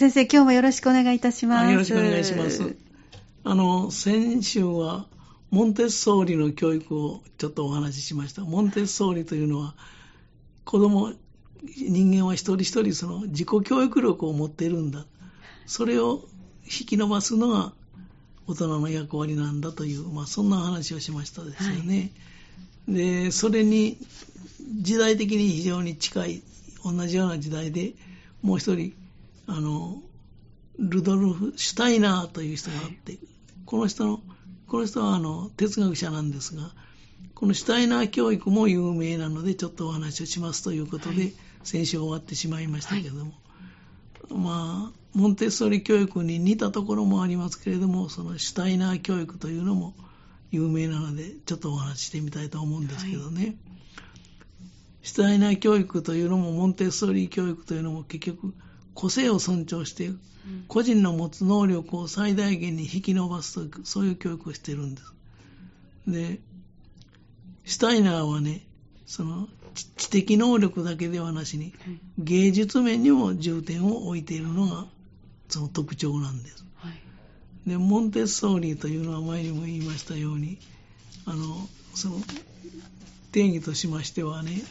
先生、今日もよろしくお願いいたします。よろしくお願いします。あの、先週は、モンテッソーリの教育をちょっとお話ししました。モンテッソーリというのは、子供、人間は一人一人その自己教育力を持っているんだ。それを引き伸ばすのが大人の役割なんだという、まあ、そんな話をしましたですよね。はい、で、それに時代的に非常に近い、同じような時代でもう一人、あの、ルドルフ・シュタイナーという人があって、はい、この人の、この人はあの哲学者なんですが、このシュタイナー教育も有名なので、ちょっとお話をしますということで、はい、先週終わってしまいましたけども、はい、まあ、モンテッソーリ教育に似たところもありますけれども、そのシュタイナー教育というのも有名なので、ちょっとお話ししてみたいと思うんですけどね。はい、シュタイナー教育というのも、モンテッソーリ教育というのも結局、個性を尊重して、個人の持つ能力を最大限に引き伸ばすという、そういう教育をしてるんです。で、シュタイナーはね、その知的能力だけではなしに、芸術面にも重点を置いているのがその特徴なんです。はい、で、モンテッソーリというのは前にも言いましたように、あの、その定義としましてはね、はい、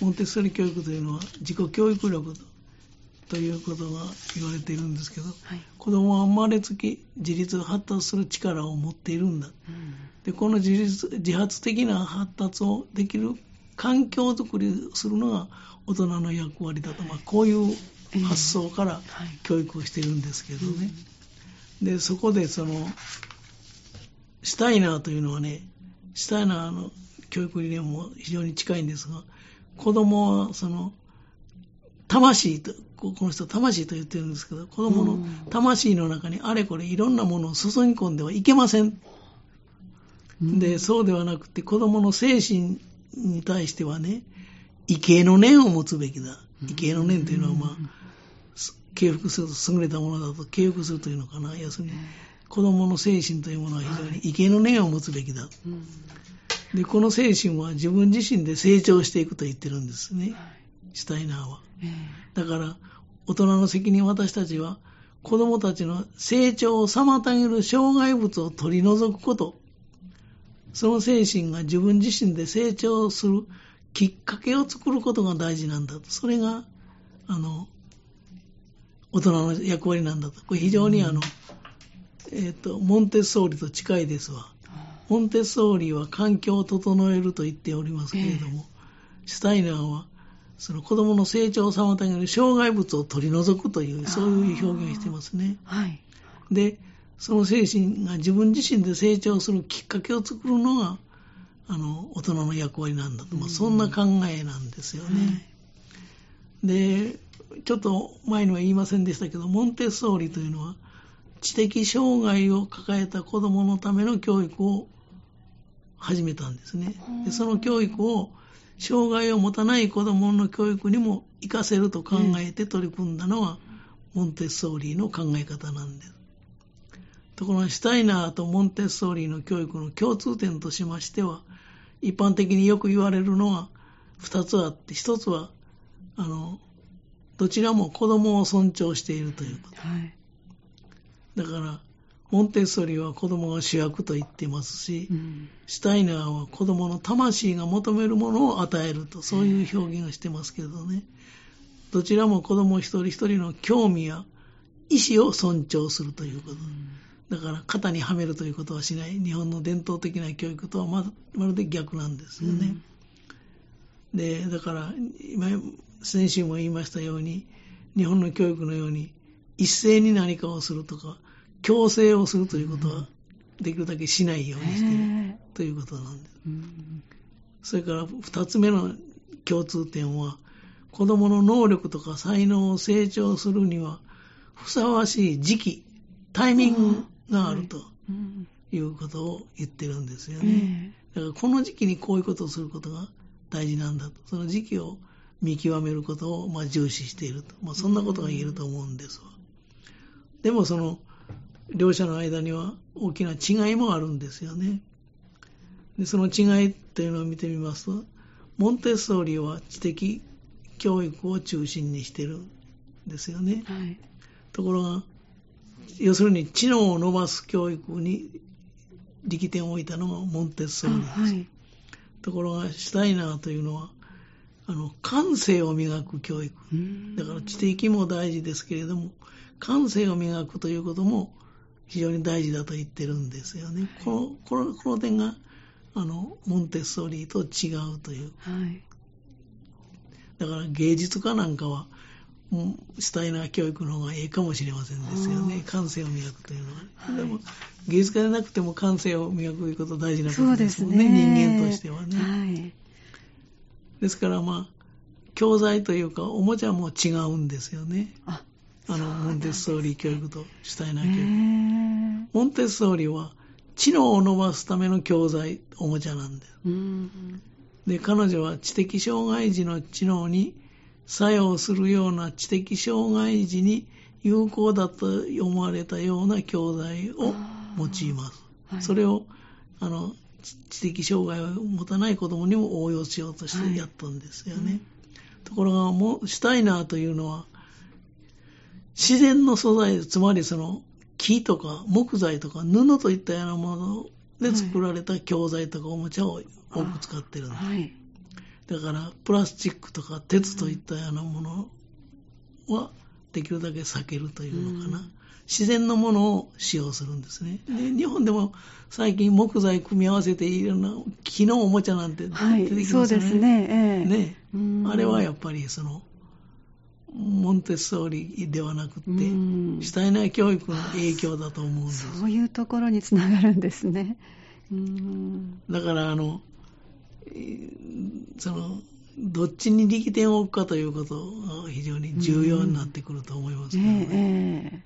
モンテッソーリ教育というのは自己教育力ということが言われているんですけど、はい、子供は生まれつき自立発達する力を持っているんだ。うん、で、この自立自発的な発達をできる環境づくりするのが大人の役割だと、まあ、こういう発想から教育をしてるんですけどね。で、そこでその、シュタイナーというのはね、シュタイナーの教育理念も非常に近いんですが、子供はその、魂と、この人魂と言ってるんですけど、子供の魂の中にあれこれいろんなものを注ぎ込んではいけません。で、そうではなくて子供の精神に対してはね、畏敬の念を持つべきだ。畏敬の念というのはまあ、敬服すると優れたものだと敬服するというのかな。要するに、子供の精神というものは非常に畏敬の念を持つべきだ。で、この精神は自分自身で成長していくと言ってるんですね。シュタイナーは。だから、大人の責任私たちは、子供たちの成長を妨げる障害物を取り除くこと。その精神が自分自身で成長するきっかけを作ることが大事なんだと。それが、あの、大人の役割なんだと。これ非常にあの、えっ、ー、と、モンテッソーリと近いですわ。モンテッソーリは環境を整えると言っておりますけれども、えー、シュタイナーは、その子供の成長を妨げる障害物を取り除くという、そういう表現をしてますね。はい。で、その精神が自分自身で成長するきっかけを作るのが、あの、大人の役割なんだと、まあ、そんな考えなんですよね。はい、で、ちょっと前には言いませんでしたけど、モンテッソーリというのは、知的障害を抱えた子供のための教育を始めたんですね。でその教育を、障害を持たない子供の教育にも活かせると考えて取り組んだのは、モンテッソーリの考え方なんです。ところがシュタイナーとモンテッソーリの教育の共通点としましては、一般的によく言われるのは二つあって、一つは、あの、どちらも子供を尊重しているということ。はい、だから、モンテッソリは子供が主役と言ってますし、うん、シュタイナーは子供の魂が求めるものを与えると、そういう表現をしてますけどね。どちらも子供一人一人の興味や意思を尊重するということ。うんだから型にはめるということはしない。日本の伝統的な教育とはままるで逆なんですよね。うん、で、だから、今、先週も言いましたように、日本の教育のように、一斉に何かをするとか、強制をするということは、できるだけしないようにしているということなんです。うん、それから二つ目の共通点は、子供の能力とか才能を成長するには、ふさわしい時期、タイミングがあるということを言ってるんですよね。だからこの時期にこういうことをすることが大事なんだと。その時期を見極めることをまあ重視していると。まあ、そんなことが言えると思うんですわ。でもその両者の間には大きな違いもあるんですよね。でその違いというのを見てみますと、モンテッソーリは知的教育を中心にしてるんですよね。はい、ところが、要するに知能を伸ばす教育に力点を置いたのがモンテッソーリです。はい、ところが、シュタイナーというのは、あの、感性を磨く教育。だから知的も大事ですけれども、感性を磨くということも非常に大事だと言ってるんですよね。この、この、この点が、あの、モンテッソーリーと違うという。はい、だから芸術家なんかは、シュタイナー教育の方がいいかもしれませんですよね。感性を磨くというのは。はい、でも、芸術家でなくても感性を磨くということは大事なことですもんね。ね人間としてはね。はい、ですからまあ、教材というか、おもちゃも違うんですよね。ああの、モンテッソーリー教育とシュタイナー教育。モンテッソーリーは、知能を伸ばすための教材、おもちゃなんです。で、彼女は知的障害児の知能に作用するような知的障害児に有効だと思われたような教材を用います。はい、それを、あの、知的障害を持たない子供にも応用しようとしてやったんですよね。はい、ところが、も、シュタイナーというのは、自然の素材、つまりその木とか木材とか布といったようなもので作られた教材とかおもちゃを多く使ってるんです。はい、だから、プラスチックとか鉄といったようなものはできるだけ避けるというのかな。うん自然のものを使用するんですね。で日本でも最近木材組み合わせていろんな木のおもちゃなんて出てきますよね。はい、そうですね。えー、ねあれはやっぱりそのモンテッソーリではなくて、シュタイナー教育の影響だと思うんです。そういうところにつながるんですね。だからあの、その、どっちに力点を置くかということが非常に重要になってくると思いますけどね。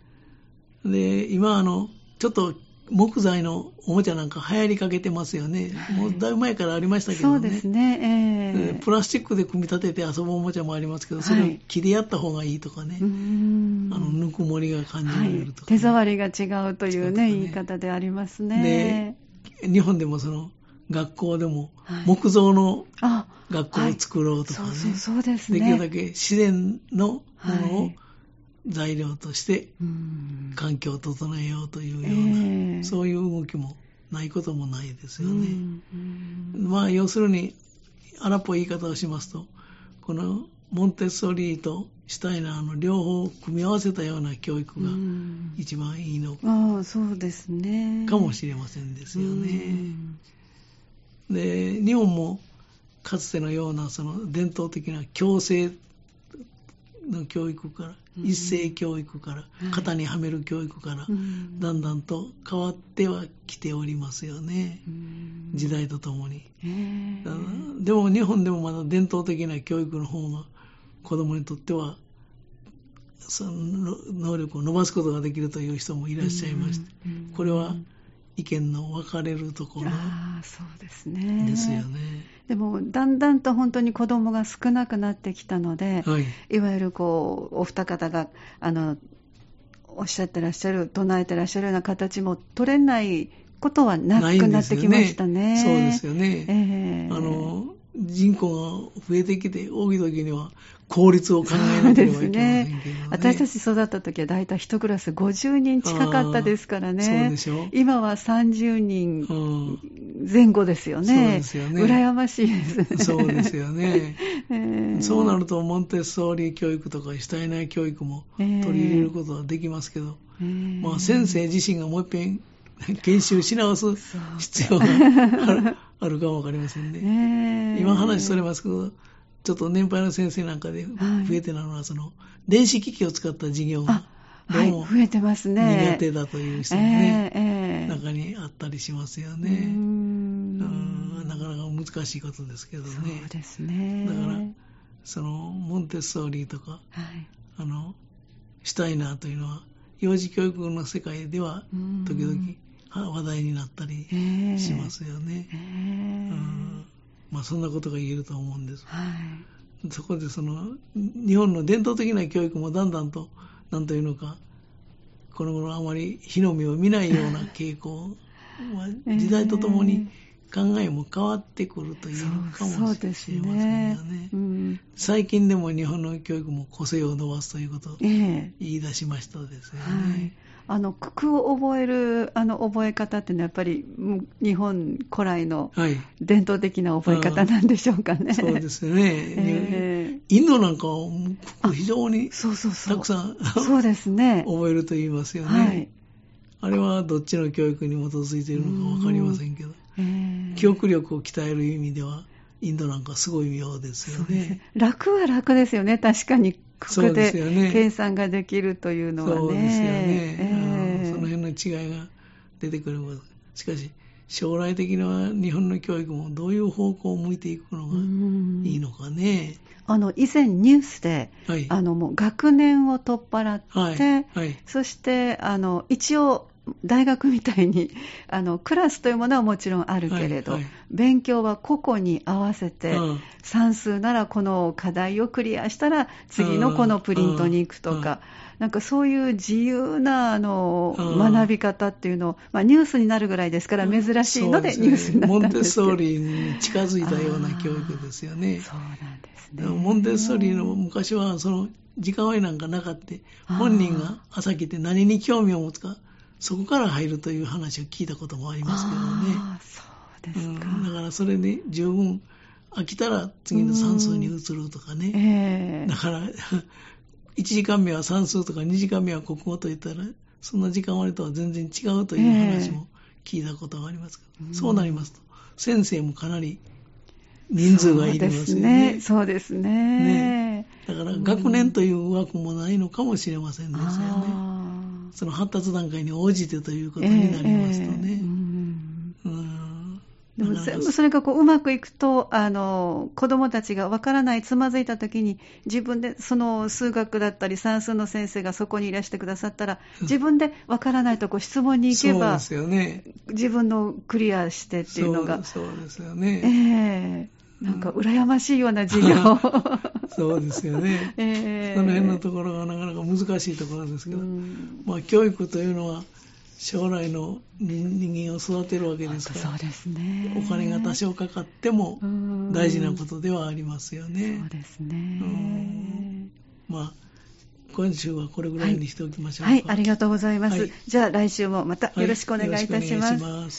えー、で、今あの、ちょっと木材のおもちゃなんか流行りかけてますよね。はい、もうだいぶ前からありましたけどね。そうですね、えー、プラスチックで組み立てて遊ぶおもちゃもありますけど、それを切り合った方がいいとかね。はい、あの、ぬくもりが感じられるとか、ね。はい、手触りが違うというね、言い方でありますね。で、日本でもその、学校でも木造の学校を作ろうとかね。できるだけ自然のものを、材料として環境を整えようというような、えー、そういう動きもないこともないですよね。まあ要するに荒っぽい言い方をしますとこのモンテッソリーとシュタイナーの両方を組み合わせたような教育が一番いいのかそうですね。かもしれませんですよね。で日本もかつてのようなその伝統的な強制の教育から、一斉教育から、型にはめる教育から、だんだんと変わってはきておりますよね。時代とともに。でも日本でもまだ伝統的な教育の方が子供にとってはその能力を伸ばすことができるという人もいらっしゃいまして、これは意見の分かれるところそうですねですよね。でもだんだんと本当に子供が少なくなってきたので、はい、いわゆるこうお二方があのおっしゃってらっしゃる唱えてらっしゃるような形も取れないことはなくなってきましたね。そうですよね。えー、あの人口が増えてきて、多い時には効率を考えなければいけませんけどね。ね私たち育った時は大体1クラス50人近かったですからね。そうでしょ今は30人前後ですよね。そうですよね。羨ましいですね。そうですよね。えー、そうなると、モンテッソーリ教育とかシュタイナー教育も取り入れることはできますけど、えー、まあ先生自身がもう一遍研修し直す必要があるあるかもわかりませんね。今話それますけど、ちょっと年配の先生なんかで増えてなのは、その、電子機器を使った授業が、どうも、増えてますね。苦手だという人もね、中にあったりしますよね。うんなかなか難しいことですけどね。そうですね。だから、その、モンテッソーリーとか、はい、あの、シュタイナーというのは、幼児教育の世界では、時々、話題になったりしますよね。うん。まあ、そんなことが言えると思うんです。はい、そこでその日本の伝統的な教育もだんだんと何というのかこの頃あまり日の目を見ないような傾向 は時代とともに考えも変わってくるというのかもしれませんよね。ね。うん、最近でも日本の教育も個性を伸ばすということを言い出しましたですよね。えーはいあの句を覚えるあの覚え方っていうのはやっぱり日本古来の伝統的な覚え方なんでしょうかね。はい、そうですね、えー、インドなんかは句非常にたくさんそうですね 覚えると言いますよね。はい、あれはどっちの教育に基づいているのか分かりませんけど。記憶力を鍛える意味では、インドなんかすごいようですよね。楽は楽ですよね、確かに。ここで計算ができるというのはね。そうですよね。えー、その辺の違いが出てくるしかし、将来的な日本の教育もどういう方向を向いていくのがいいのかね。あの以前ニュースで、はい、あのもう学年を取っ払って、はい。はい、そしてあの一応大学みたいにあのクラスというものはもちろんあるけれど、はいはい、勉強は個々に合わせて、うん、算数ならこの課題をクリアしたら次のこのプリントに行くとか、うん、なんかそういう自由なあの、うん、学び方っていうのを、まあ、ニュースになるぐらいですから珍しいのでニュースになったんですけど、モンテッソーリに近づいたような教育ですよね。そうなんですね。モンテッソーリの昔はその時間割なんかなかった本人が朝来て何に興味を持つかそこから入るという話を聞いたこともありますけどね。そうですか、うん、だからそれで十分飽きたら次の算数に移るとかね。えー、だから 1時間目は算数とか2時間目は国語といったらそんな時間割とは全然違うという話も聞いたことがありますけど、えー、そうなりますと先生もかなり人数がいりますよね。そうですね。ねだから学年という枠もないのかもしれませんですよね。その発達段階に応じてということになりますとね。でも全部それがこううまくいくと、あの子どもたちがわからない、つまずいたときに、自分でその数学だったり算数の先生がそこにいらしてくださったら、自分でわからないとこ質問に行けば、そうですよね、自分のクリアしてっていうのが。そうですよね。えーなんか羨ましいような授業、そうですよね、えー、その辺のところがなかなか難しいところですけど、まあ、教育というのは将来の人間を育てるわけですからそうですね。お金が多少かかっても大事なことではありますよね。そうですね。まあ今週はこれぐらいにしておきましょうはい、はい、ありがとうございます、はい、じゃあ来週もまたよろしくお願いいたします。はい